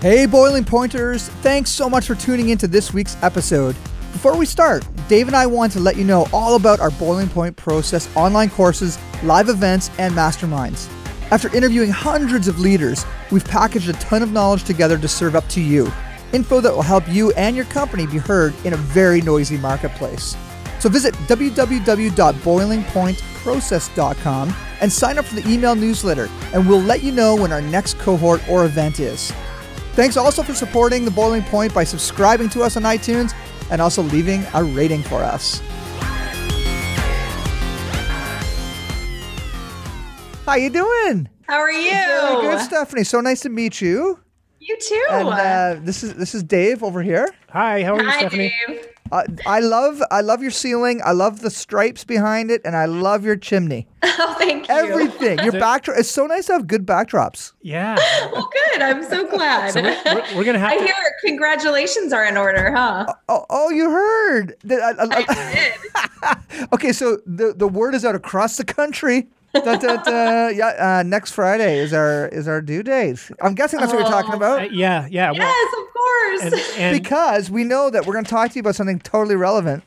Hey, Boiling Pointers! Thanks so much for tuning into this week's episode. Before we start, Dave and I want to let you know all about our Boiling Point process online courses, live events, and masterminds. After interviewing hundreds of leaders, we've packaged a ton of knowledge together to serve up to you. Info that will help you and your company be heard in a very noisy marketplace. So visit www.boilingpointprocess.com and sign up for the email newsletter, and we'll let you know when our next cohort or event is. Thanks also for supporting The Boiling Point by subscribing to us on iTunes and also leaving a rating for us. How you doing? How are you? Very good, Stephanie. So nice to meet you. You too. And uh, this is this is Dave over here. Hi, how are you, Hi, Stephanie? Dave. Uh, I love I love your ceiling. I love the stripes behind it, and I love your chimney. Oh, thank you. Everything. Your backdrop. It's so nice to have good backdrops. Yeah. Well, good. I'm so glad. So we're, we're, we're gonna have I to. hear congratulations are in order, huh? Oh, oh you heard? That- I- I- I did. Okay, so the the word is out across the country. Da, da, da. Yeah, uh, next Friday is our is our due date. I'm guessing that's what you're talking Oh. about Uh, yeah, yeah. Well, Yes, of course. and, and because we know that we're going to talk to you about something totally relevant: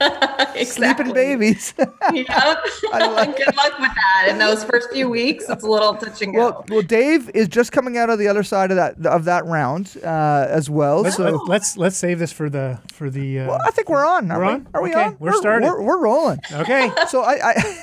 exactly. sleeping babies. Yep. like- Good luck with that. In those first few weeks, it's a little touch and go. well, well, Dave is just coming out of the other side of that of that round uh, as well. let's, so, let's let's save this for the for the. Uh, well, I think we're on. Are We're we? on? Are we Okay, on? we're starting. We're, we're rolling. okay. So I, I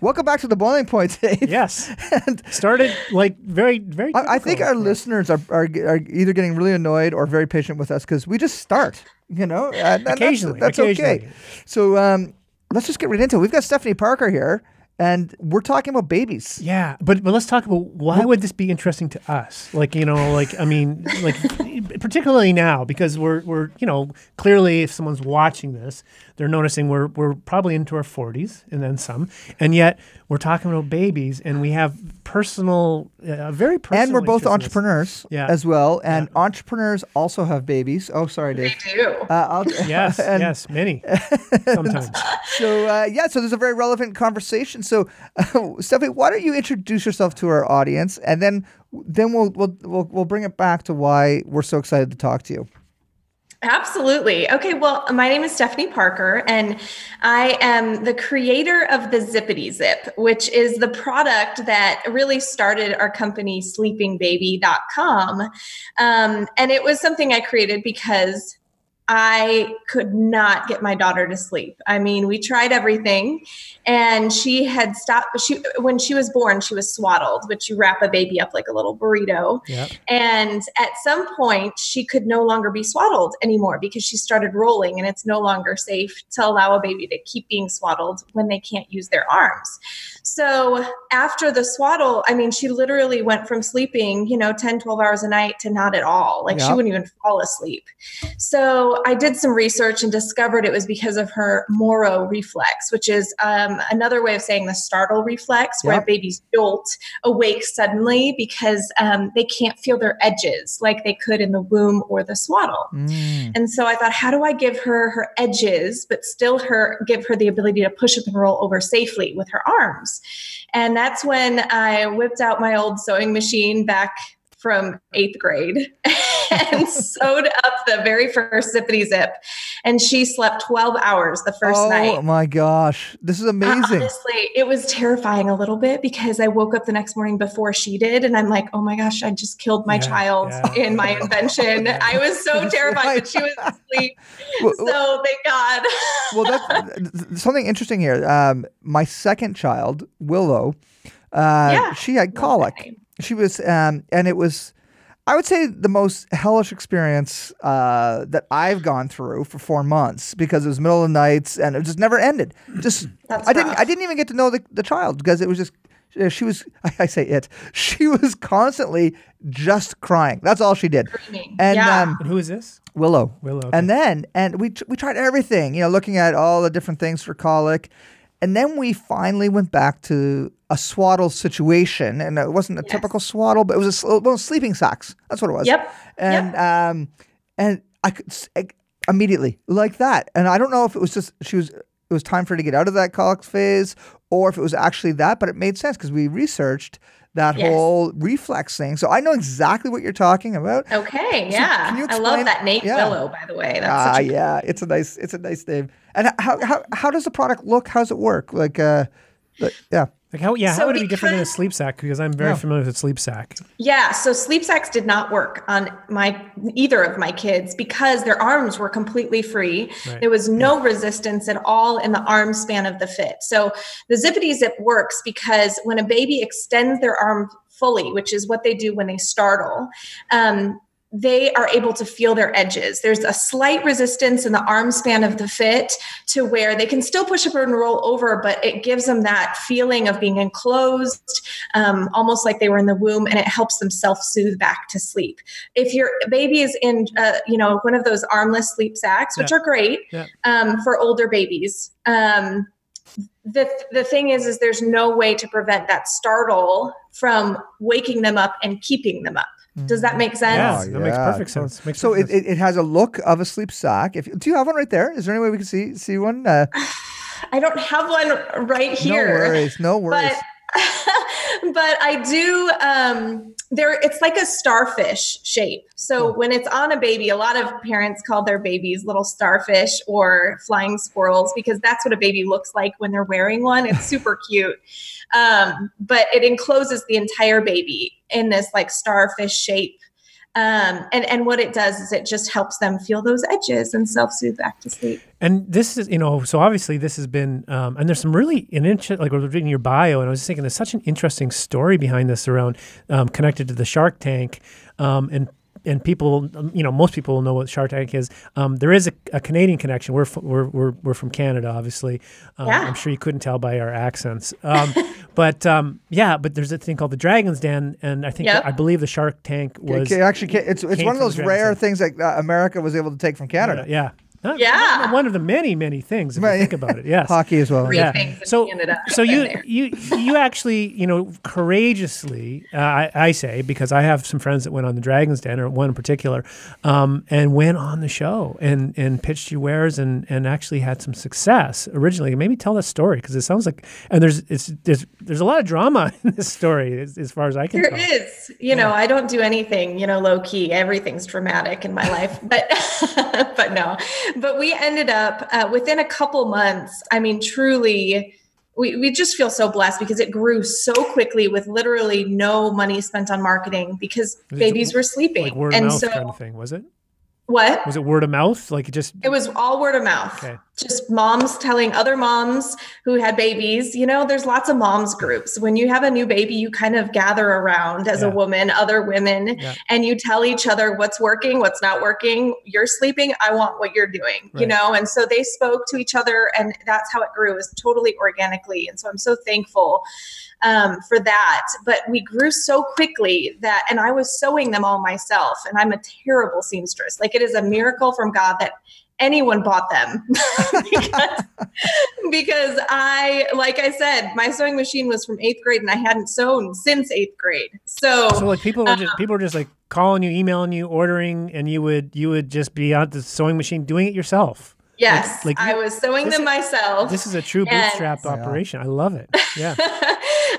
welcome back to the boiling point, Dave. Yes. And Started like very very. I, I think our for listeners are, are are either getting really annoyed or very patient with us because we just start, you know. and- and that's- Occasionally, that's, okay. occasionally. So um, let's just get right into it. We've got Stephanie Parker here, and we're talking about babies. Yeah, but but let's talk about why would this be interesting to us? Like you know, like I mean, like particularly now because we're we're you know clearly if someone's watching this, they're noticing we're we're probably into our forties and then some, and yet we're talking about babies and we have personal, uh, very personal. And we're both interest in this. entrepreneurs Yeah. as well, and entrepreneurs also have babies. Oh, sorry, Dave. they do. Uh, I'll, Yes, and yes, many sometimes. So uh, yeah, so there's a very relevant conversation. So, uh, Stephanie, why don't you introduce yourself to our audience, and then then we'll we'll we'll, we'll bring it back to why we're so excited to talk to you. Absolutely. Okay. Well, my name is Stephanie Parker, and I am the creator of the Zipadee-Zip, which is the product that really started our company, sleepingbaby.com. Um, and it was something I created because I could not get my daughter to sleep. I mean, we tried everything, and she had stopped. She when she was born, she was swaddled, which you wrap a baby up like a little burrito. Yeah. And at some point, she could no longer be swaddled anymore because she started rolling, and it's no longer safe to allow a baby to keep being swaddled when they can't use their arms. So after the swaddle, I mean, she literally went from sleeping, you know, 10, 12 hours a night to not at all. Like she wouldn't even fall asleep. So I did some research and discovered it was because of her Moro reflex, which is um, another way of saying the startle reflex, where Yep. babies jolt awake suddenly because um, they can't feel their edges like they could in the womb or the swaddle. Mm. And so I thought, how do I give her her edges, but still her give her the ability to push up and roll over safely with her arms? And that's when I whipped out my old sewing machine back from eighth grade and sewed up the very first Zipadee-Zip. And she slept 12 hours the first oh night. Oh my gosh, this is Uh, amazing. Honestly, it was terrifying a little bit because I woke up the next morning before she did, and I'm like, "Oh my gosh, I just killed my Yeah, child yeah. in my invention." I was so terrified, but she was asleep. Well, so thank God. well, that's something interesting here. Um, my second child, Willow, uh, Yeah, she had colic. She was, um, and it was, I would say, the most hellish experience uh, that I've gone through for four months because it was middle of the nights and it just never ended. Just, That's I didn't. I didn't even get to know the, the child because it was just uh, she was I say it. She was constantly just crying. That's all she did. Screaming. And Yeah. um, And who is this? Willow. Willow, okay. And then and we we tried everything, you know, looking at all the different things for colic. And then we finally went back to a swaddle situation, and it wasn't a Yes. typical swaddle, but it was a well, sleeping sacks. That's what it was. Yep. And um, and I could I- immediately like that, and I don't know if it was just she was it was time for her to get out of that colic phase, or if it was actually that, but it made sense because we researched that Yes. whole reflex thing. So I know exactly what you're talking about. Okay, yeah. can you I love that Nate yeah. Willow, by the way. That's such a yeah, it's a nice, it's a nice name. And how how how does the product look? How's it work? Like, uh, like- yeah, Like how? Yeah. So how would it be different than a sleep sack? Because I'm very Yeah. familiar with sleep sack. Yeah, so sleep sacks did not work on my either of my kids because their arms were completely free. Right. There was no resistance at all in the arm span of the fit. So the Zipadee-Zip works because when a baby extends their arm fully, which is what they do when they startle, um, they are able to feel their edges. There's a slight resistance in the arm span of the fit to where they can still push up and roll over, but it gives them that feeling of being enclosed, um, almost like they were in the womb, and it helps them self-soothe back to sleep. If your baby is in, uh, you know, one of those armless sleep sacks, which Yeah. are great Yeah. um, for older babies. Um, the, the thing is is there's no way to prevent that startle from waking them up and keeping them up does that make sense Yeah, that makes perfect sense. Makes So it, sense. it, it has a look of a sleep sack. If do you have one right there? Is there any way we can see see one? Uh, i don't have one right here. no worries, no worries. but but I do um there it's like a starfish shape. So when it's on a baby, a lot of parents call their babies little starfish or flying squirrels because that's what a baby looks like when they're wearing one. It's super cute. Um, but it encloses the entire baby in this like starfish shape. Um, and, and what it does is it just helps them feel those edges and self-soothe back to sleep. And this is, you know, so obviously this has been, um, and there's some really an inter- like was reading your bio, and I was just thinking there's such an interesting story behind this around um, connected to the Shark Tank, um, and and people, um, you know, most people will know what Shark Tank is. Um, there is a, a Canadian connection. We're, f- we're we're we're from Canada, obviously. Um, Yeah. I'm sure you couldn't tell by our accents. Um, but um, yeah, but there's a thing called the Dragon's Den, and I think Yep. I believe the Shark Tank was Okay, actually, ca- it's it's came one of those rare Dragon's things that uh, America was able to take from Canada. yeah. Not- Yeah. not one of the many many things if Right. you think about it. Yes, Hockey as well. Great yeah. So, so you there. you you actually you know courageously, uh, I, I say because I have some friends that went on the Dragons Den or one in particular, um, and went on the show and and pitched you wares and and actually had some success originally. Maybe tell that story because it sounds like and there's it's there's there's a lot of drama in this story as, as far as I can There tell. is, you know, I don't do anything, you know, low key. Everything's dramatic in my life, but but no. But we ended up uh, within a couple months. I mean, truly, we we just feel so blessed because it grew so quickly with literally no money spent on marketing because Was it babies were sleeping, Like word of and mouth so kind of thing, was it? what Was it word of mouth? Like it just it was all word of mouth. Okay. Just moms telling other moms who had babies. You know, there's lots of moms groups. When you have a new baby, you kind of gather around as Yeah. a woman, other women, Yeah. and you tell each other what's working, what's not working. You're sleeping. I want what you're doing, you know? And so they spoke to each other, and that's how it grew, is totally organically. And so I'm so thankful um, for that. But we grew so quickly that, and I was sewing them all myself, and I'm a terrible seamstress. Like it is a miracle from God that anyone bought them because, because I, like I said, my sewing machine was from eighth grade and I hadn't sewn since eighth grade. So, So like people were just people were just like calling you, emailing you, ordering, and you would you would just be on the sewing machine doing it yourself. yes, like I you- was sewing this them myself. This is a true And- bootstrap operation. I love it. Yeah.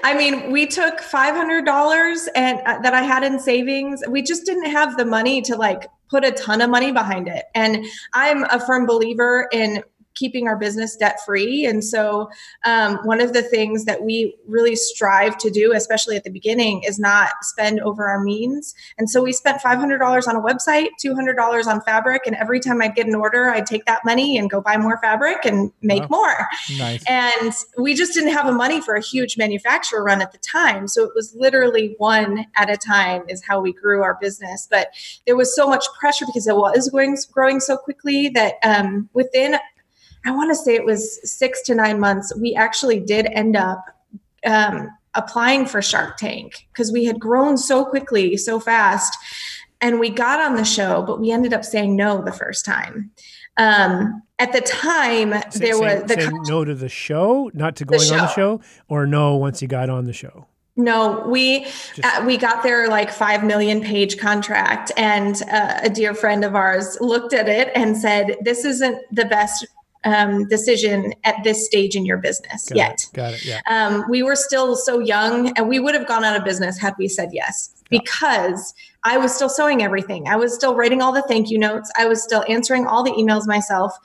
I mean, we took five hundred dollars and uh, that I had in savings. We just didn't have the money to like put a ton of money behind it. And I'm a firm believer in keeping our business debt free. And so, um, one of the things that we really strive to do, especially at the beginning, is not spend over our means. And so, we spent $500 on a website, $200 on fabric. And every time I'd get an order, I'd take that money and go buy more fabric and make Wow. more. Nice. And we just didn't have the money for a huge manufacturer run at the time. So it was literally one at a time is how we grew our business. But there was so much pressure because it was going growing so quickly that um, within, I want to say it was six to nine months, we actually did end up um, applying for Shark Tank because we had grown so quickly, so fast. And we got on the show, but we ended up saying no the first time. Um, at the time, Say- there was the say no to the show, not to going on the show. or no once you got on the show. No, we uh, we got their like five million page contract, and uh, a dear friend of ours looked at it and said, "This isn't the best um, decision at this stage in your business Got yet." it. Got it. Yeah. Um, we were still so young, and we would have gone out of business had we said yes, because I was still sewing everything. I was still writing all the thank you notes. I was still answering all the emails myself.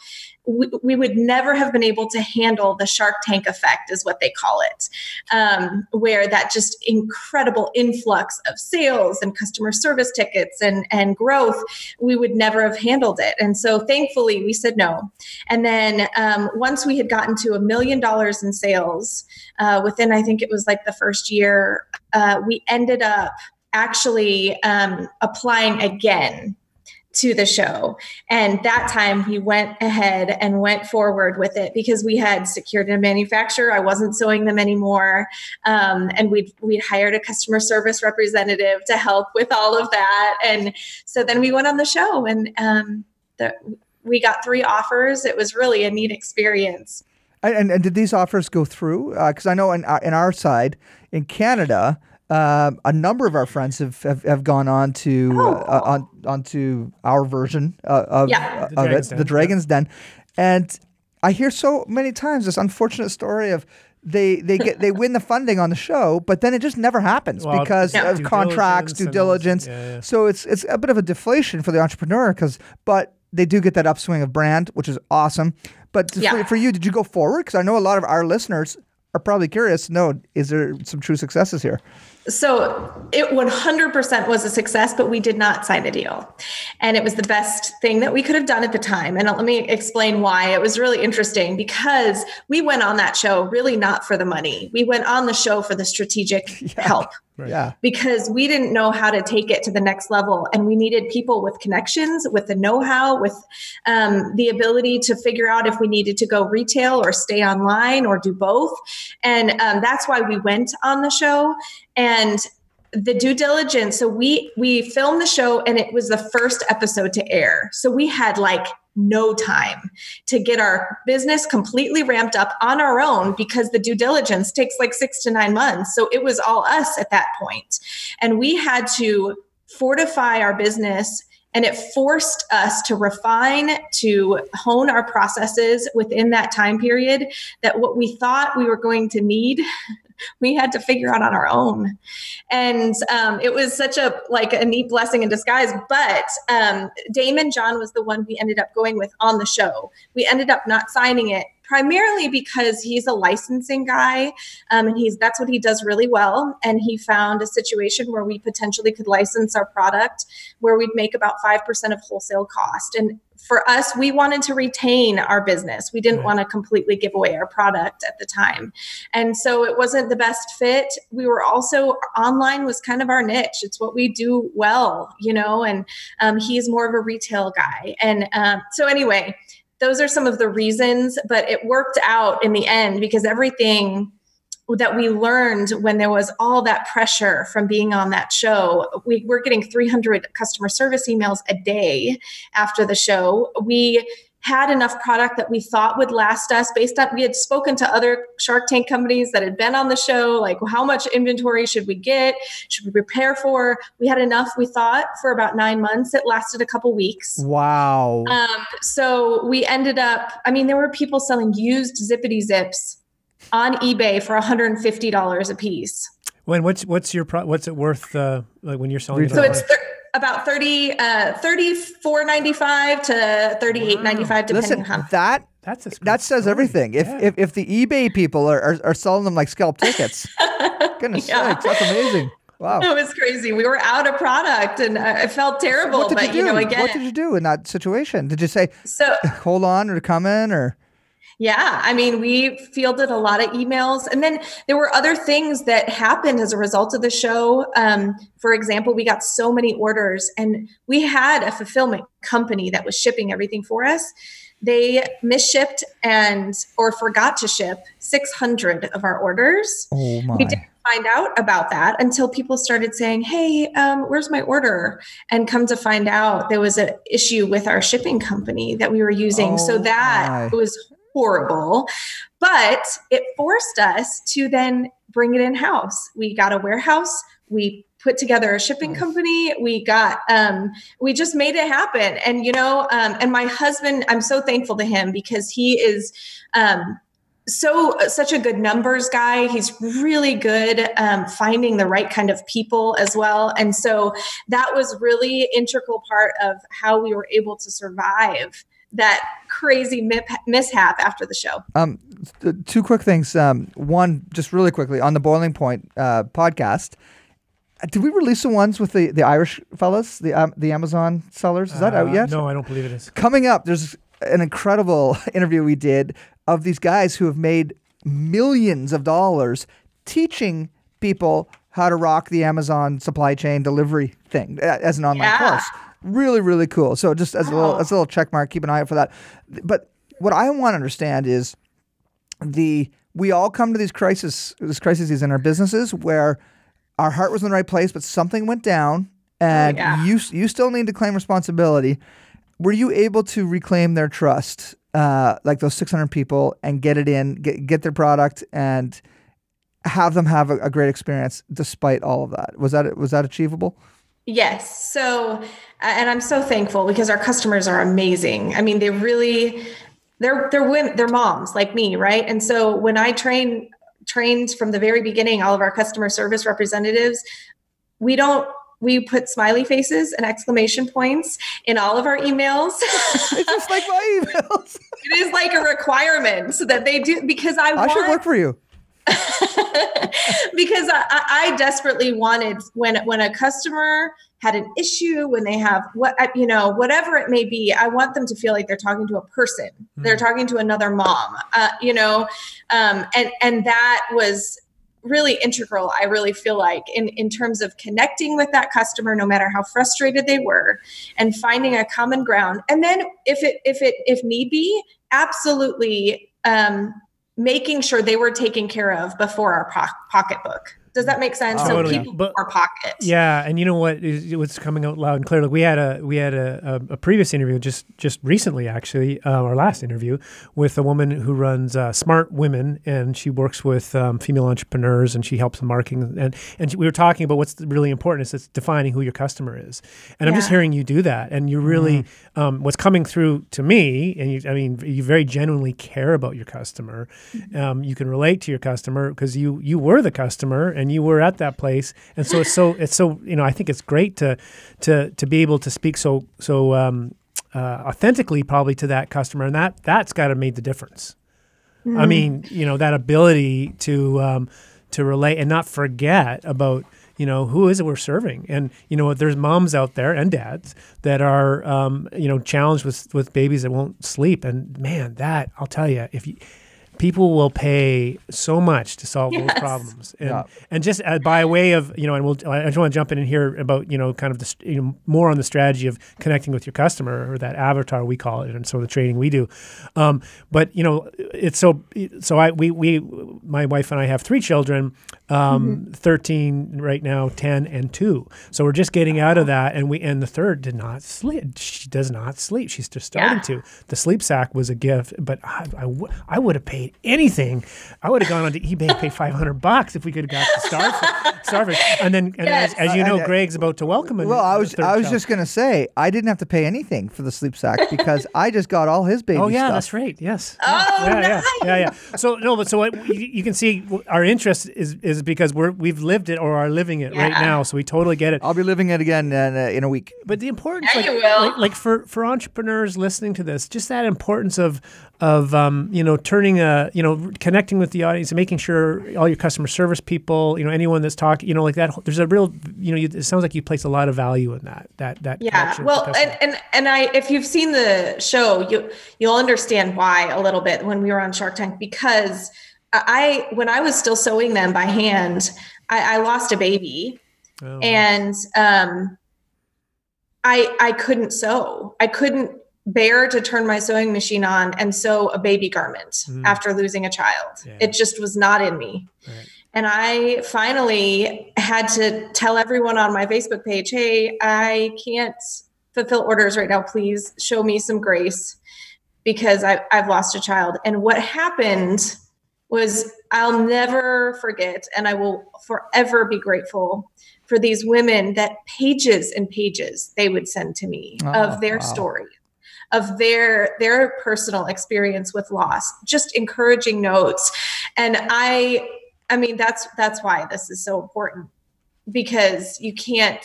We, we would never have been able to handle the Shark Tank effect, is what they call it, um, where that just incredible influx of sales and customer service tickets and, and growth, we would never have handled it. And so thankfully, we said no. And then um, once we had gotten to a million dollars in sales, uh, within I think it was like the first year, uh, we ended up actually um, applying again to the show. And that time we went ahead and went forward with it because we had secured a manufacturer. I wasn't sewing them anymore. Um, and we'd, we'd hired a customer service representative to help with all of that. And so then we went on the show and um, the, we got three offers. It was really a neat experience. And, and, and did these offers go through? Because I know in, in our side, in Canada, um a number of our friends have, have, have gone on to uh, on onto our version uh, of, Yeah. The of Dragon's it, Den, the yeah. Dragon's Den, and I hear so many times this unfortunate story of they they get they win the funding on the show, but then it just never happens Well, because Yeah. of due contracts, diligence due diligence. yeah, yeah. So it's it's a bit of a deflation for the entrepreneur because but they do get that upswing of brand, which is awesome. But for, for you, did you go forward? Because I know a lot of our listeners are probably curious. to know is there some true successes here? So it 100% was a success, but we did not sign a deal. And it was the best thing that we could have done at the time. And let me explain why. It was really interesting because we went on that show really not for the money. We went on the show for the strategic help Right. Yeah. because we didn't know how to take it to the next level and we needed people with connections with the know-how with um, the ability to figure out if we needed to go retail or stay online or do both and um, that's why we went on the show and the due diligence so we we filmed the show and it was the first episode to air so we had like no time to get our business completely ramped up on our own because the due diligence takes like six to nine months. So it was all us at that point. And we had to fortify our business and it forced us to refine to hone our processes within that time period that what we thought we were going to need we had to figure out on our own. And um, it was such a like a neat blessing in disguise but um, Daymond John was the one we ended up going with on the show. We ended up not signing it primarily because he's a licensing guy um, and he's that's what he does really well. And he found a situation where we potentially could license our product where we'd make about 5% of wholesale cost. And for us we wanted to retain our business. We didn't Right. want to completely give away our product at the time. And so it wasn't the best fit. We were also online was kind of our niche. It's what we do well you know and um, he's more of a retail guy. And um, so anyway those are some of the reasons but it worked out in the end because everything that we learned when there was all that pressure from being on that show. We were getting 300 customer service emails a day after the show. We had enough product that we thought would last us based on we had spoken to other shark tank companies that had been on the show like how much inventory should we get should we prepare for we had enough we thought for about nine months it lasted a couple weeks Wow. um, so we ended up, I mean, there were people selling used Zipadee-Zips on eBay for $150 a piece. When what's what's your pro- what's it worth? Uh, like when you're selling it Retail. So online? it's thir- about 30, uh, 34.95 to 38.95 depending Listen, on. that that's a that says story. everything. If, Yeah. if if the eBay people are, are, are selling them like scalp tickets, goodness Yeah. sakes, that's amazing. Wow. It was crazy. We were out of product and uh, it felt terrible. what did but you do? you know, again, what did you do in that situation? Did you say so hold on or come in or Yeah, I mean, we fielded a lot of emails, and then there were other things that happened as a result of the show. Um, for example, we got so many orders, and we had a fulfillment company that was shipping everything for us. They misshipped and or forgot to ship 600 of our orders. oh my? We didn't find out about that until people started saying, "Hey, um, where's my order?" And come to find out, there was an issue with our shipping company that we were using. Oh, so that my. was horrible, but it forced us to then bring it in house. We got a warehouse. We put together a shipping company. We got, um, we just made it happen. And you know, um, and my husband, I'm so thankful to him because he is. Um, so such a good numbers guy he's really good um, finding the right kind of people as well and so that was really integral part of how we were able to survive that crazy mishap after the show Um, th- two quick things. Um, one, just really quickly on the Boiling Point uh, podcast. uh, Did we release the ones with the, the Irish fellas, the um, the Amazon sellers? Is that out Uh, yet? No, I don't believe it is. Coming up, there's an incredible interview we did of these guys who have made millions of dollars teaching people how to rock the Amazon supply chain delivery thing uh, as an online Yeah. course. Really, really cool. So just as a little as a little check mark, keep an eye out for that. But what I want to understand is the we all come to these crises these crises in our businesses where our heart was in the right place, but something went down, and yeah. you you still need to claim responsibility. Were you able to reclaim their trust, uh, like those six hundred people, and get it in, get get their product, and have them have a, a great experience despite all of that? Was that was that achievable? Yes. So, and I'm so thankful because our customers are amazing. I mean, they really, they're they're women, they're moms like me, right? And so when I train trained from the very beginning, all of our customer service representatives, we don't we put smiley faces and exclamation points in all of our emails. It's just like my emails. it is like a requirement so that they do because I, I want should work for you. because I, I desperately wanted when when a customer had an issue when they have what you know whatever it may be i want them to feel like they're talking to a person. They're talking to another mom uh, you know um, and and that was really integral i really feel like in in terms of connecting with that customer no matter how frustrated they were and finding a common ground. And then if it if it if need be absolutely um, making sure they were taken care of before our po- pocketbook does that make sense so Totally. people But- more pockets Yeah, and you know what is what's coming out loud and clear. Like we had a we had a, a, a previous interview just just recently, actually, uh, our last interview with a woman who runs uh, Smart Women, and she works with um, female entrepreneurs, and she helps them marketing. And and we were talking about what's really important is it's defining who your customer is. And I'm just hearing you do that, and you really um, what's coming through to me, and you, I mean, you very genuinely care about your customer. Um, you can relate to your customer because you you were the customer and you were at that place, and so it's so it's so you know I think it's great to to to be able to speak so so um, uh, authentically probably to that customer, and that that's got to make the difference. I mean, you know, that ability to um, to relate and not forget about you know who is it we're serving, and you know, there's moms out there and dads that are um, you know challenged with with babies that won't sleep, and man, that I'll tell you, if you people will pay so much to solve those problems. And Yeah. and just uh, by way of you know and we'll I just want to jump in and hear about you know kind of the st- you know more on the strategy of connecting with your customer or that avatar we call it and so the training we do. Um, but you know it's so so I we we my wife and I have three children um, 13 right now 10 and 2 so we're just getting out of that and we and the third did not sleep she does not sleep she's just starting Yeah. to the sleep sack was a gift but I, I, w- I would have paid anything I would have gone onto eBay and paid 500 bucks if we could have got the Starfish, Starfish. and then and Yes. as, as you know And, uh, Greg's about to welcome a Well, I was I was child. just gonna say I didn't have to pay anything for the sleep sack because I just got all his baby Oh yeah, stuff. that's right. Yes. Oh, yeah, yeah, yeah, yeah. So no, but so what, you, you can see our interest is is because we're we've lived it or are living it right now. So we totally get it. I'll be living it again in, uh, in a week. But the importance, Yeah, like, like, like for for entrepreneurs listening to this, just that importance of of um, you know turning a you know connecting with the audience and making sure all your customer service people, you know anyone that's talking, you know like that. There's a real you know you, it sounds like you place a lot of value in that that that. yeah connection with the well and, and and i if you've seen the show you you'll understand why a little bit when we were on shark tank because i when i was still sewing them by hand i, I lost a baby Oh, and um i i couldn't sew i couldn't bear to turn my sewing machine on and sew a baby garment Mm. after losing a child Yeah. it just was not in me Right. And I finally had to tell everyone on my Facebook page, hey, I can't fulfill orders right now. Please show me some grace because I, I've lost a child. And what happened was I'll never forget, and I will forever be grateful for these women that pages and pages they would send to me Oh, of their wow. story of their their personal experience with loss just encouraging notes and i i mean that's that's why this is so important because you can't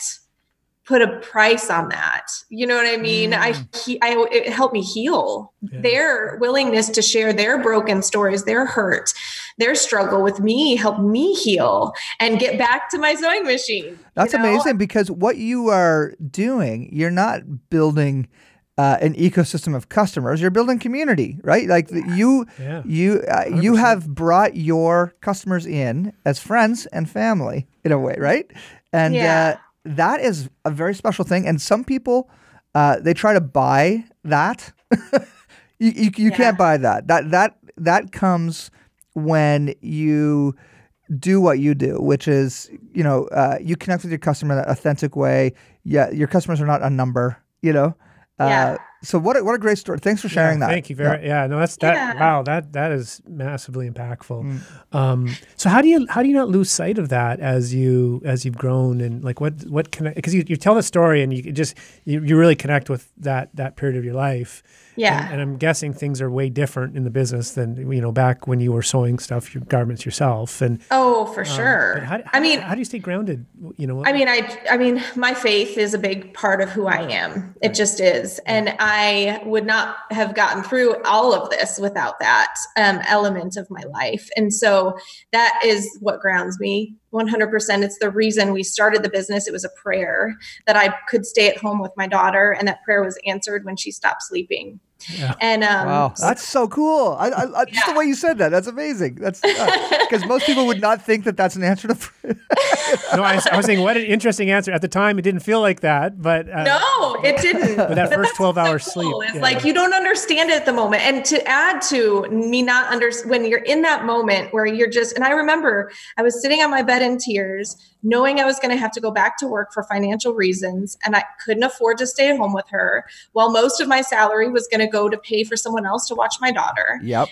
put a price on that you know what i mean i he, i it helped me heal Yeah. their willingness to share their broken stories their hurt their struggle with me helped me heal and get back to my sewing machine That's you know? amazing because what you are doing, you're not building uh, an ecosystem of customers. You're building community, right? Like the- you, Yeah. you, uh, you have brought your customers in as friends and family in a way, right? And Yeah. uh, that is a very special thing. And some people, uh, they try to buy that. you you, you Yeah. can't buy that. That that that comes when you do what you do, which is you know uh, you connect with your customer in an authentic way. Yeah, your customers are not a number. You know. Uh, Yeah. So what a, what a great story. Thanks for sharing Yeah, that. Thank you very. Yeah. no, that's that. Yeah. Wow, that that is massively impactful. Mm. Um, so how do you how do you not lose sight of that as you as you've grown and like what what connect because you, you tell the story and you just you, you really connect with that that period of your life. Yeah. And, and I'm guessing things are way different in the business than you know back when you were sewing stuff your garments yourself and. oh for sure how, how, i mean how do you stay grounded? You know. I mean, I I mean, my faith is a big part of who I am. It just is, and I would not have gotten through all of this without that um, element of my life. And so that is what grounds me. 100%. It's the reason we started the business. It was a prayer that I could stay at home with my daughter, and that prayer was answered when she stopped sleeping. Yeah. And um, Wow, that's so cool. I, I, I, Just the way you said that, that's amazing. That's because most people would not think that that's an answer to. prayer. no, I was, I was saying what an interesting answer. At the time, it didn't feel like that, but uh, No, it didn't. But that first 12 hours so sleep. It's yeah. like you don't understand it at the moment. And to add to me not under when you're in that moment where you're just and I remember I was sitting on my bed in tears, knowing I was going to have to go back to work for financial reasons and I couldn't afford to stay at home with her while most of my salary was going to go to pay for someone else to watch my daughter yep.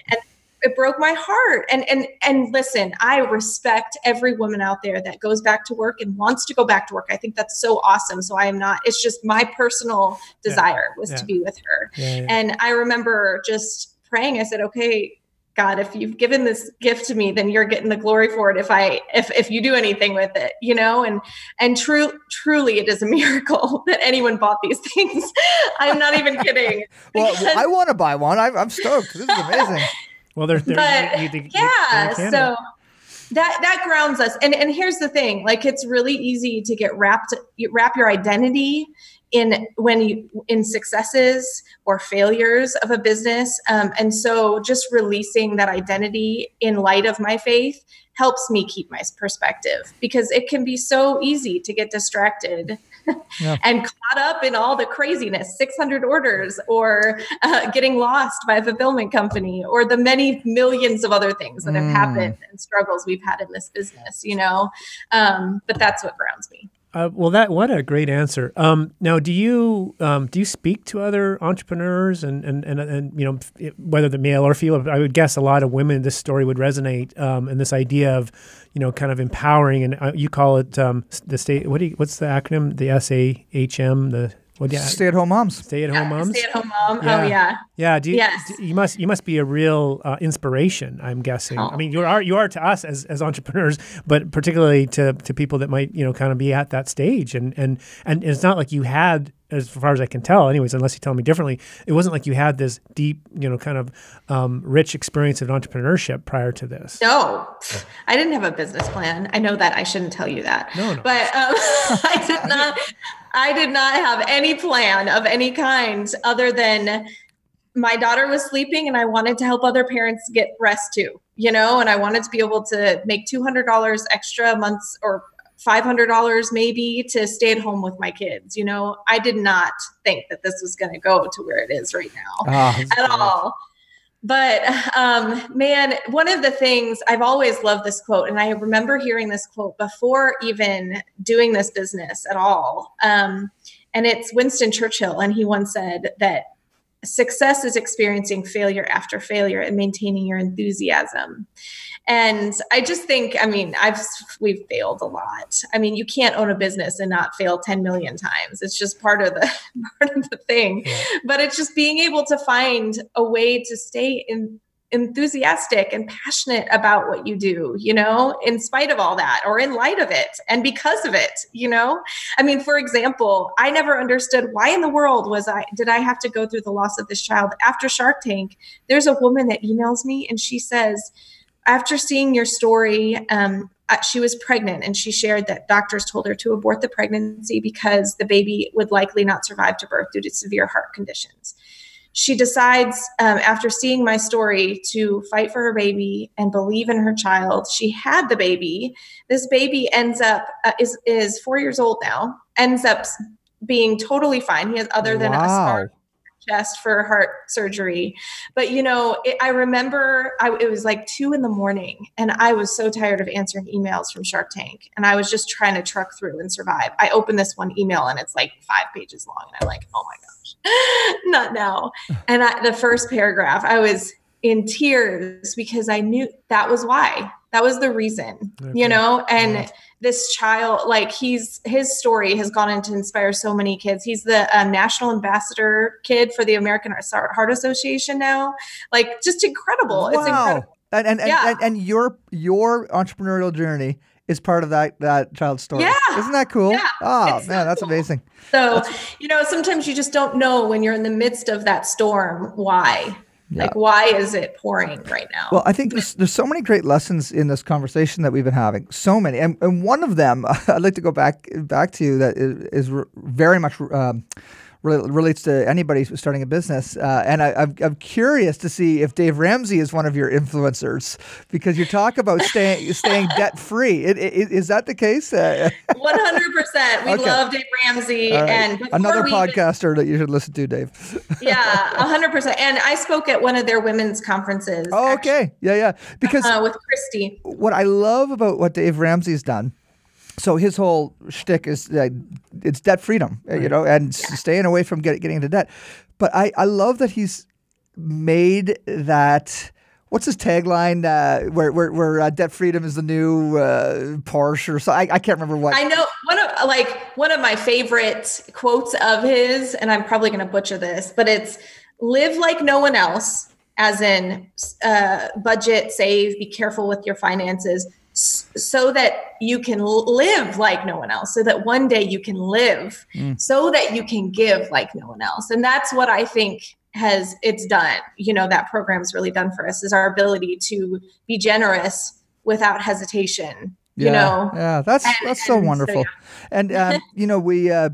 It broke my heart and and and listen i respect every woman out there that goes back to work and wants to go back to work i think that's so awesome so i am not it's just my personal desire was Yeah. to be with her Yeah, yeah. and i remember just praying i said okay god if you've given this gift to me then you're getting the glory for it if i if if you do anything with it you know and and true truly it is a miracle that anyone bought these things i'm not even kidding Well, I want to buy one. I, I'm stoked. This is amazing. Well, they're, they're but you- you- you- yeah so that that grounds us. And and here's the thing like it's really easy to get wrapped you wrap your identity in when you in successes or failures of a business. Um, and so just releasing that identity in light of my faith helps me keep my perspective because it can be so easy to get distracted Yeah. and caught up in all the craziness 600 orders or uh, getting lost by a fulfillment company or the many millions of other things that have Mm. happened and struggles we've had in this business you know um, but that's what grounds me Uh, well, that what a great answer. Um, now, do you um, do you speak to other entrepreneurs and and and, and you know f- whether the male or female? I would guess a lot of women this story would resonate, um, and this idea of you know kind of empowering and uh, you call it um, the state. What do you, what's the acronym? The S A H M. The what? Yeah, Stay at home moms. stay at home moms. stay at home mom Yeah. oh yeah Yeah, do you, Yes. do- you must you must be a real uh, inspiration. I'm guessing. I Oh. mean, you are you are to us as, as entrepreneurs, but particularly to, to people that might you know kind of be at that stage. And and and it's not like you had, as far as I can tell, anyways, unless you tell me differently, it wasn't like you had this deep you know kind of um, rich experience of entrepreneurship prior to this. no i didn't have a business plan i know that i shouldn't tell you that No, no. but um, i did not i did not have any plan of any kind other than my daughter was sleeping and I wanted to help other parents get rest too, you know, and I wanted to be able to make $200 extra months or $500 maybe to stay at home with my kids. You know, I did not think that this was going to go to where it is right now that's at all. but um, man, one of the things I've always loved this quote, and I remember hearing this quote before even doing this business at all. Um, and it's Winston Churchill, and he once said that success is experiencing failure after failure and maintaining your enthusiasm and i just think i mean i've we've failed a lot i mean you can't own a business and not fail 10 million times it's just part of the part of the thing yeah. but it's just being able to find a way to stay in enthusiastic and passionate about what you do, you know, in spite of all that or in light of it and because of it, you know? I mean, for example, I never understood why in the world was I did I have to go through the loss of this child after Shark Tank? There's a woman that emails me and she says, after seeing your story, um, uh, she was pregnant and she shared that doctors told her to abort the pregnancy because the baby would likely not survive to birth due to severe heart conditions. She decides um, after seeing my story to fight for her baby and believe in her child. She had the baby. This baby ends up uh, is is four years old now ends up being totally fine. He has other than wow. a scar chest for heart surgery but you know it, i remember I, it was like two in the morning and i was so tired of answering emails from shark tank and i was just trying to truck through and survive i opened this one email and it's like five pages long and i'm like oh my gosh, not now. And I, the first paragraph, I was in tears because I knew that was why. That was the reason, okay. you know? And yeah. this child, like, he's his story has gone on to inspire so many kids. He's the um, national ambassador kid for the American Heart Association now. Like, just incredible. Wow. It's incredible. And and, yeah. and, and your your entrepreneurial journey is part of that that child's story. Yeah. Isn't that cool? Yeah. Oh man, that's cool. amazing. So, that's... you know, sometimes you just don't know when you're in the midst of that storm why. Yeah. Like why is it pouring right now? Well, I think there's there's so many great lessons in this conversation that we've been having. So many, and, and one of them I'd like to go back back to you that is, is very much um, relates to anybody starting a business. Uh, and I, am I'm curious to see if Dave Ramsey is one of your influencers because you talk about staying staying debt free. Is that the case? Uh, one hundred percent. We okay. love Dave Ramsey, right. and another podcaster that you should listen to, Dave. yeah, hundred percent. And I spoke at one of their women's conferences. Oh, okay. Actually, yeah, yeah. Because uh, with Christy, what I love about what Dave Ramsey's done so his whole shtick is uh, it's debt freedom, right. you know, and yeah. staying away from get, getting into debt. But I, I love that he's made that. What's his tagline? Uh, where where, where uh, debt freedom is the new uh, Porsche, or so I, I can't remember what. I know one of like one of my favorite quotes of his, and I'm probably going to butcher this, but it's "live like no one else," as in uh, budget, save, be careful with your finances so that you can live like no one else so that one day you can live mm. so that you can give like no one else and that's what i think has it's done you know that program's really done for us is our ability to be generous without hesitation yeah, you know yeah that's and, that's so wonderful so, yeah. and um, you know we uh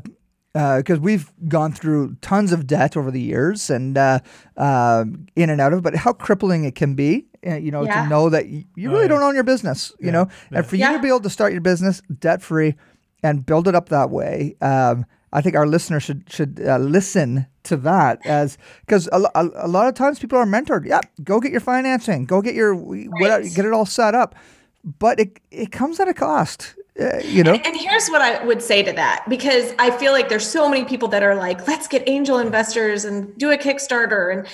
because uh, we've gone through tons of debt over the years and uh, uh, in and out of, but how crippling it can be you know, yeah. to know that you, you really oh, yeah. don't own your business, you yeah. know, and for you to be able to start your business debt free and build it up that way, um, I think our listeners should should uh, listen to that as because a, a, a, lot of times people are mentored. Yeah, go get your financing, go get your right. whatever, get it all set up, but it it comes at a cost. Uh, you know and, and, here's what i would say to that because i feel like there's so many people that are like let's get angel investors and do a kickstarter and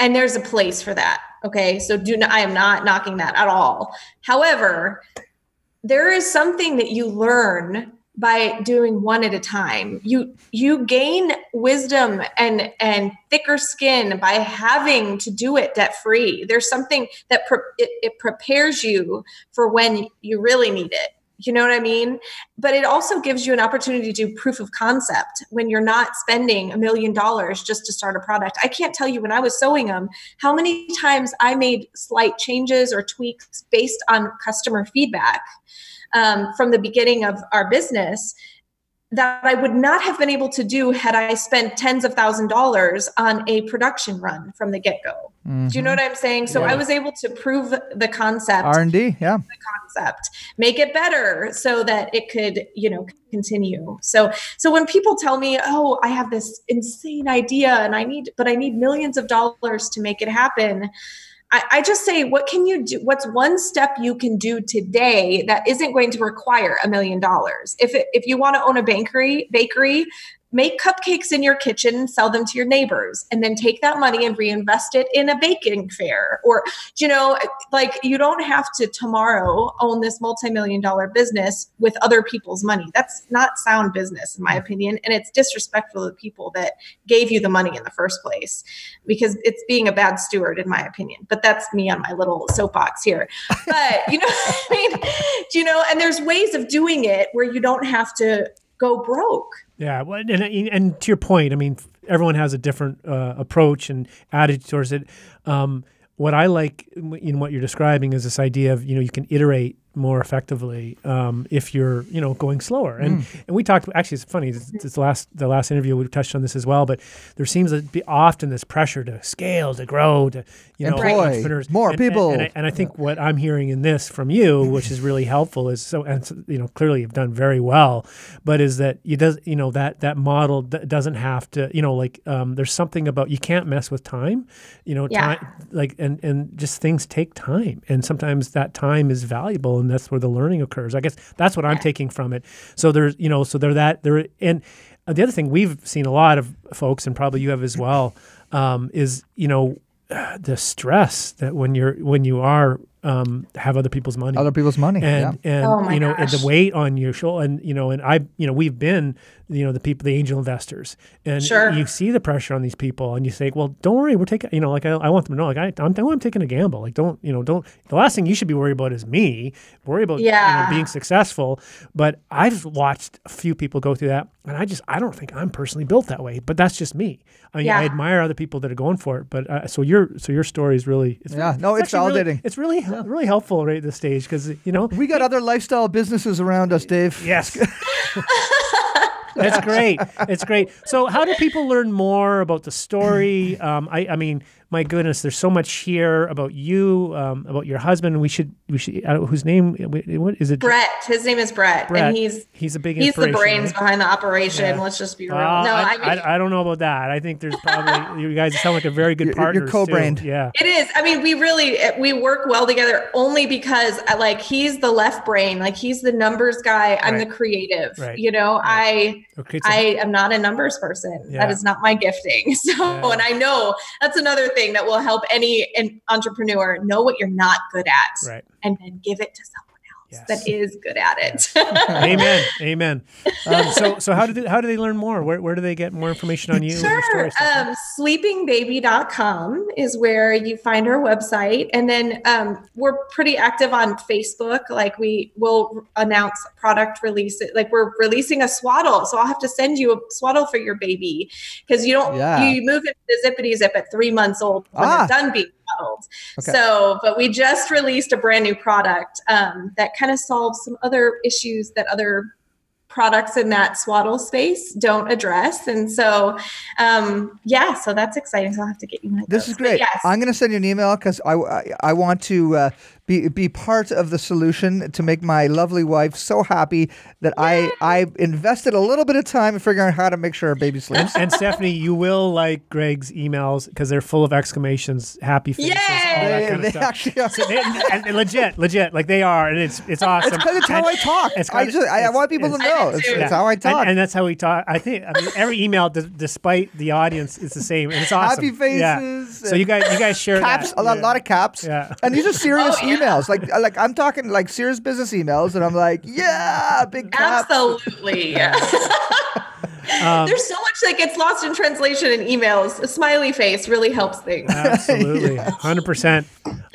and there's a place for that okay so do not, i am not knocking that at all. However there is something that you learn by doing one at a time. You you gain wisdom and and thicker skin by having to do it debt free there's something that pre- it, it prepares you for when you really need it you know what I mean? But it also gives you an opportunity to do proof of concept when you're not spending a million dollars just to start a product. I can't tell you when I was sewing them how many times I made slight changes or tweaks based on customer feedback um, from the beginning of our business that I would not have been able to do had I spent tens of thousand dollars on a production run from the get go. Mm-hmm. Do you know what I'm saying? So yeah. I was able to prove the concept. R and D, yeah. The concept, make it better so that it could, you know, continue. So, so when people tell me, "Oh, I have this insane idea and I need, but I need millions of dollars to make it happen," I, I just say, what can you do? What's one step you can do today that isn't going to require a million dollars? If it, if you want to own a bakery, bakery, make cupcakes in your kitchen, and sell them to your neighbors, and then take that money and reinvest it in a baking fair. Or, you know, like you don't have to tomorrow own this multi-million dollar business with other people's money. That's not sound business, in my mm. opinion. And it's disrespectful to the people that gave you the money in the first place because it's being a bad steward, in my opinion. But that's me on my little soapbox here. But, you know, I mean, you know, and there's ways of doing it where you don't have to go broke. Yeah, well, and, and to your point, I mean, everyone has a different uh, approach and attitude towards it. Um, what I like in what you're describing is this idea of you know you can iterate more effectively um, if you're you know going slower. And mm. and we talked actually it's funny It's this, last the last interview we touched on this as well. But there seems to be often this pressure to scale, to grow, to you know Employ entrepreneurs, more and, people. And, and, I, and, I, think yeah. what I'm hearing in this from you, which is really helpful, is so and you know clearly you've done very well, but is that you does you know that that model doesn't have to you know like um, there's something about you can't mess with time, you know yeah. time like and and just things take time, and sometimes that time is valuable and that's where the learning occurs. I guess that's what I'm taking from it. So there's, you know, so they're that there, and the other thing we've seen a lot of folks, and probably you have as well, um, is you know the stress that when you're when you are um, have other people's money, other people's money, and yeah. and oh you know and the weight on your shoulder, and you know, and I, you know, we've been, you know, the people, the angel investors, and sure. you see the pressure on these people, and you say, well, don't worry, we're taking, you know, like I, I want them to know, like I, I'm, I'm taking a gamble, like don't, you know, don't. The last thing you should be worried about is me, worry about yeah. you know, being successful. But I've watched a few people go through that, and I just, I don't think I'm personally built that way, but that's just me. I mean, yeah. I admire other people that are going for it, but uh, so your, so your story is really, it's yeah, no, it's, it's validating. Really, it's really, yeah. really helpful right at this stage because you know we got other lifestyle businesses around us, Dave. Yes. That's great. It's great. So, how do people learn more about the story? Um, I, I mean, my goodness, there's so much here about you, um, about your husband. We should, we should, uh, whose name? What is it? Brett. His name is Brett, Brett. and he's he's a big he's the brains right? behind the operation. Yeah. Let's just be real. Uh, no, I, I, mean, I, I, don't know about that. I think there's probably you guys sound like a very good partner. You're co-brained. Too. Yeah, it is. I mean, we really we work well together only because uh, like he's the left brain, like he's the numbers guy. I'm right. the creative. Right. You know, right. I okay, so I am not a numbers person. Yeah. That is not my gifting. So, yeah. and I know that's another thing that will help any any entrepreneur know what you're not good at right. and then give it to someone yes. that is good at it. Amen. Amen. Um, so, so how do they, how do they learn more? Where, where do they get more information on you? Sure. Um, sleepingbaby.com is where you find our website. And then um, we're pretty active on Facebook. Like we will announce product release. Like we're releasing a swaddle. So I'll have to send you a swaddle for your baby because you don't, yeah. you move into the Zipadee-Zip at three months old when ah. they're done being Okay. So, but we just released a brand new product um, that kind of solves some other issues that other products in that swaddle space don't address. And so, um, yeah, so that's exciting. So I'll have to get you my. This is great. Yes. I'm going to send you an email because I, I, I want to uh, be be part of the solution to make my lovely wife so happy that I I invested a little bit of time in figuring out how to make sure our baby sleeps. and Stephanie, you will like Greg's emails because they're full of exclamations, happy faces, Yay! all that kind they, of stuff. Actually are. So they, and, and legit, legit, like they are, and it's it's awesome. It's because it's how I talk. It's I just I, I want people to know. It's, yeah. it's, how I talk, and, and, that's how we talk. I think I mean every email, d- despite the audience, is the same, and it's awesome. Happy faces. Yeah. So you guys, you guys share caps, that. a lot, yeah. lot of caps. Yeah. And these are serious oh, emails, like like like I'm talking like serious business emails, and I'm like, yeah, big caps. Absolutely. Yeah. Um, There's so much that gets lost in translation in emails. A smiley face really helps things. Absolutely, hundred percent.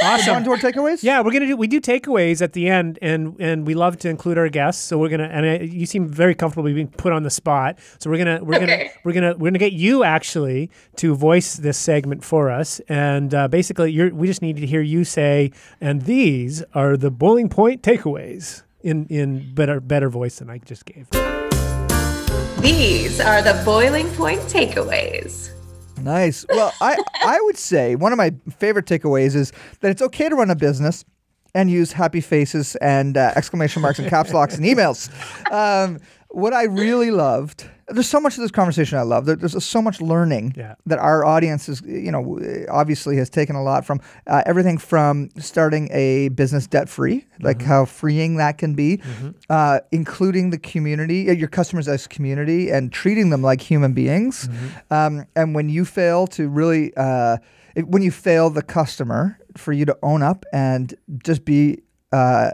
Awesome. On to our takeaways. Yeah, we're gonna do. We do takeaways at the end, and and we love to include our guests. So we're gonna. And I, you seem very comfortable being put on the spot. So we're gonna we're okay. gonna we're gonna we're gonna get you actually to voice this segment for us. And uh, basically, you're, we just need to hear you say, and these are the boiling point takeaways in in better better voice than I just gave. These are the boiling point takeaways. Nice. Well, I I would say one of my favorite takeaways is that it's okay to run a business and use happy faces and uh, exclamation marks and caps locks and emails. Um, what I really loved, there's so much of this conversation I love. There, there's so much learning Yeah. that our audience is, you know, obviously has taken a lot from uh, everything from starting a business debt free, like how freeing that can be, uh, including the community, uh, your customers as community, and treating them like human beings. Um, and when you fail to really, uh, it, when you fail the customer, for you to own up and just be uh,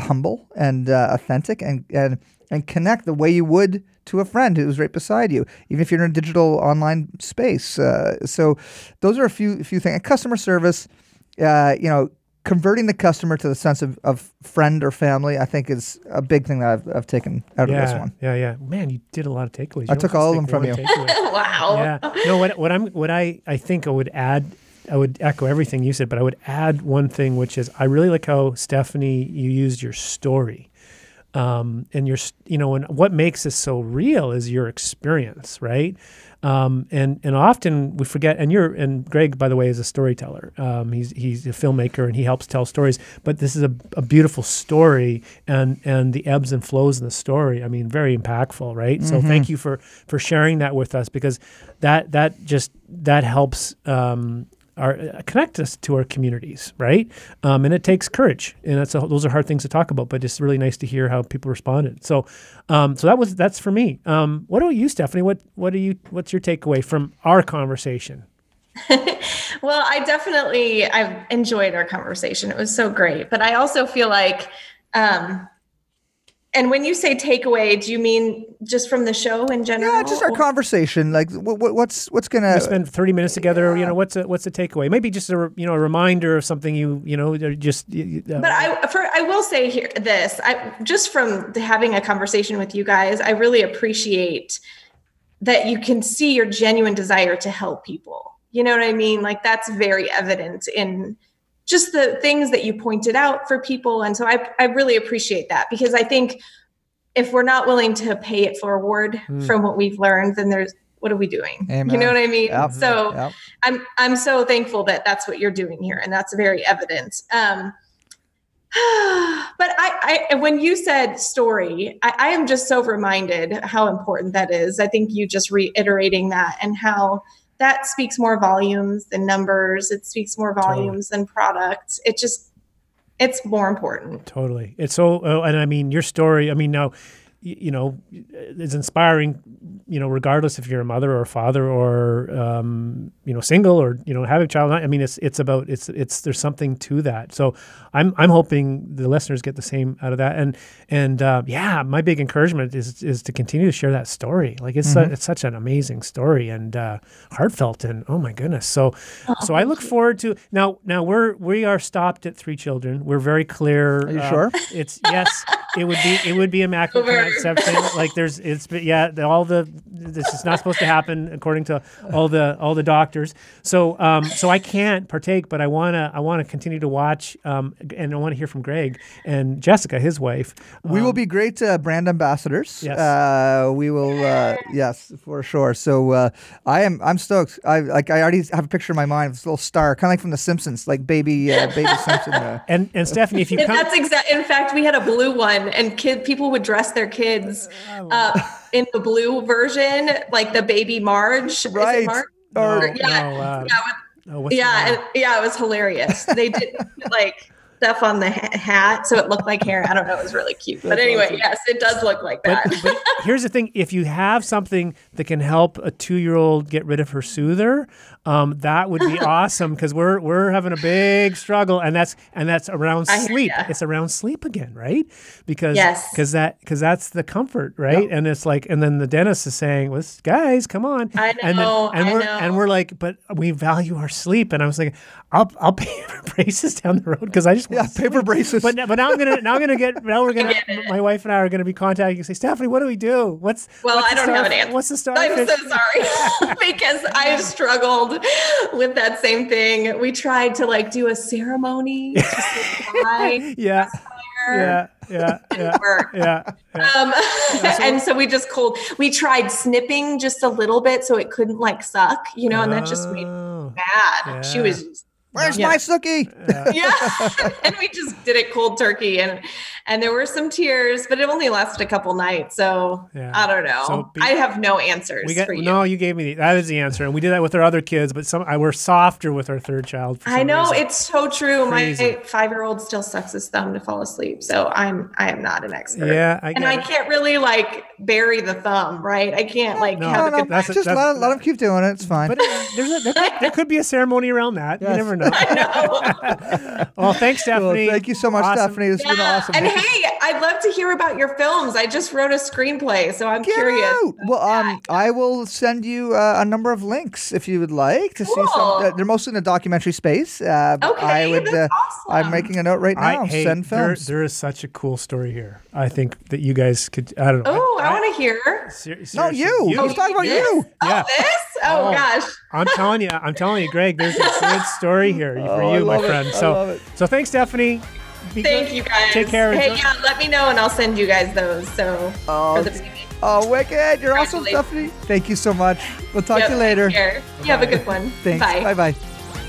humble and uh, authentic and, and and connect the way you would to a friend who's right beside you, even if you're in a digital online space. Uh, so those are a few few things. And customer service, uh, you know, converting the customer to the sense of, of friend or family, I think is a big thing that I've, I've taken out yeah, of this one. Yeah, yeah. Man, you did a lot of takeaways. I You don't took all of them from you. takeaway. wow. yeah. No, what what I'm what I I think I would add I would echo everything you said, but I would add one thing, which is I really like how Stephanie you used your story. Um, and your, you know, and what makes this so real is your experience, right? Um, and and often we forget. And you're and Greg, by the way, is a storyteller. Um, he's he's a filmmaker and he helps tell stories. But this is a, a beautiful story, and and the ebbs and flows in the story. I mean, very impactful, right? So thank you for for sharing that with us because that that just that helps um, our uh, connect us to our communities, right? Um, and it takes courage, and that's a, those are hard things to talk about, but it's really nice to hear how people responded. So, um, so that was that's for me. Um, what about you, Stephanie? What what do you what's your takeaway from our conversation? Well, I definitely I've enjoyed our conversation. It was so great. But I also feel like um and when you say takeaway, do you mean just from the show in general? Yeah, just our conversation. Like, what, what's what's gonna? We spend thirty minutes together. You know, what's a what's a takeaway? Maybe just a you know a reminder of something you you know just. y- y- Uh, But I, for, I will say here this, I just from having a conversation with you guys, I really appreciate that you can see your genuine desire to help people. You know what I mean? Like that's very evident in just the things that you pointed out for people. And so I, I really appreciate that because I think if we're not willing to pay it forward from what we've learned, then there's, what are we doing? You know what I mean? Yep. So Yep. I'm I'm so thankful that that's what you're doing here, and that's very evident. Um, but I, I, when you said story, I, I am just so reminded how important that is. I think you just reiterating that and how that speaks more volumes than numbers. It speaks more volumes than products. It just, it's more important. Totally. It's so, uh, and I mean, your story, I mean, now, you know, it's inspiring, you know, regardless if you're a mother or a father or, um, you know, single or, you know, having a child. I mean, it's, it's about, it's, it's, there's something to that. So I'm, I'm hoping the listeners get the same out of that. And, and, uh, yeah, my big encouragement is, is to continue to share that story. Like it's, su- it's such an amazing story and, uh, heartfelt and, oh my goodness. So, so I look forward to now, now we're, we are stopped at three children. We're very clear. Are you uh, sure? It's yes. It would be it would be a immaculate Over. conception. Like there's it's yeah all the this is not supposed to happen according to all the all the doctors. So um so I can't partake, but I wanna I wanna continue to watch um and I want to hear from Greg and Jessica, his wife. We will be great uh, brand ambassadors. Yes. Uh, we will. Uh, yes, for sure. So uh, I am. I'm stoked. I like. I already have a picture in my mind of this little star, kind of like from The Simpsons, like baby, uh, baby Simpson. Uh, And and Stephanie, if you And come, that's exact. In fact, we had a blue one, and kid people would dress their kids uh, in the blue version, like the baby Marge. Is it Right. Marge? or yeah, no, uh, yeah, with oh, yeah, and, yeah, it was hilarious. They did like stuff on the hat, so it looked like hair. I don't know, it was really cute. But anyway, yes, it does look like But, that. but here's the thing: if you have something that can help a two-year-old get rid of her soother, um, that would be awesome because we're we're having a big struggle, and that's and that's around I sleep. It's around sleep again, right? Because Yes. because that because that's the comfort, right? And it's like, and then the dentist is saying, "Well, guys, come on." I And then, know, and I we're know. and we're like, but we value our sleep, and I was like, I'll I'll pay for braces down the road because I just yeah, want paper braces. but, but now I'm gonna now I'm gonna get now we're gonna my wife and I are gonna be contacting you and say Stephanie what do we do what's Well, what's I the don't have an answer. what's the star I'm so sorry because I've struggled with that same thing. We tried to like do a ceremony to yeah Yeah, yeah, yeah, yeah. yeah. Um, and so we just cold. We tried snipping just a little bit so it couldn't like suck, you know, and that just made me Oh, bad. She was Where's Yeah. my Sookie? yeah and we just did it cold turkey and and there were some tears but it only lasted a couple nights so Yeah. i don't know So be- i have no answers We got for you no. You gave me the, that is the answer, and we did that with our other kids. But some I we're softer with our third child. For i know reason. it's so true Crazy. my five-year-old still sucks his thumb to fall asleep so i'm i am not an expert Yeah, I and i it. can't really like bury the thumb right i can't like No. have No, a no, good That's a- just that's- let, let him keep doing it. It's fine. But it, there's a, there, could, there could be a ceremony around that. Yes. You never know. well, thanks, Well, Stephanie. thank you so much, Awesome. Stephanie. This has been awesome. and hey i'd love to hear about your films i just wrote a screenplay so i'm Get curious out. Well, um, I will send you uh, a number of links if you would like to see some. Uh, they're mostly in the documentary space. Uh, Okay, I would. that's uh, I'm making a note right now. I, hey, send there, films. there is such a cool story here. I think that you guys could. I don't know. oh i, want to hear Ser- no, seriously, you. He's talking about This? you. Yeah. oh this oh, Oh. gosh I'm telling you, I'm telling you, Greg. There's a good story here oh, for Oh, I you, my love it. friend. So, so thanks, Stephanie. Be Thank good. you guys. Take care. Hey, Enjoy- yeah, let me know and I'll send you guys those. So Oh, for the. Oh, wicked. You're awesome, Stephanie. Thank you so much. We'll talk Yep, to you later. take care. You have a good one. Thanks. Bye. Bye bye.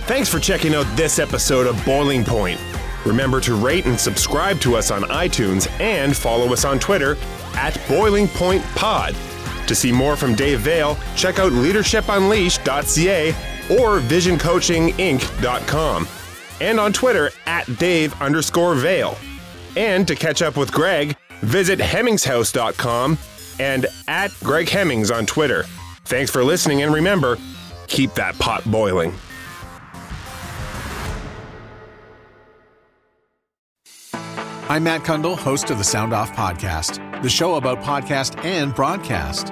Thanks for checking out this episode of Boiling Point. Remember to rate and subscribe to us on iTunes and follow us on Twitter at Boiling Point Pod. To see more from Dave Veale, check out leadershipunleashed.ca or visioncoachinginc.com and on Twitter at Dave underscore Veale. And to catch up with Greg, visit hemmingshouse.com and at Greg Hemmings on Twitter. Thanks for listening and remember, keep that pot boiling. I'm Matt Cundill, host of the Sound Off Podcast, the show about podcast and broadcast.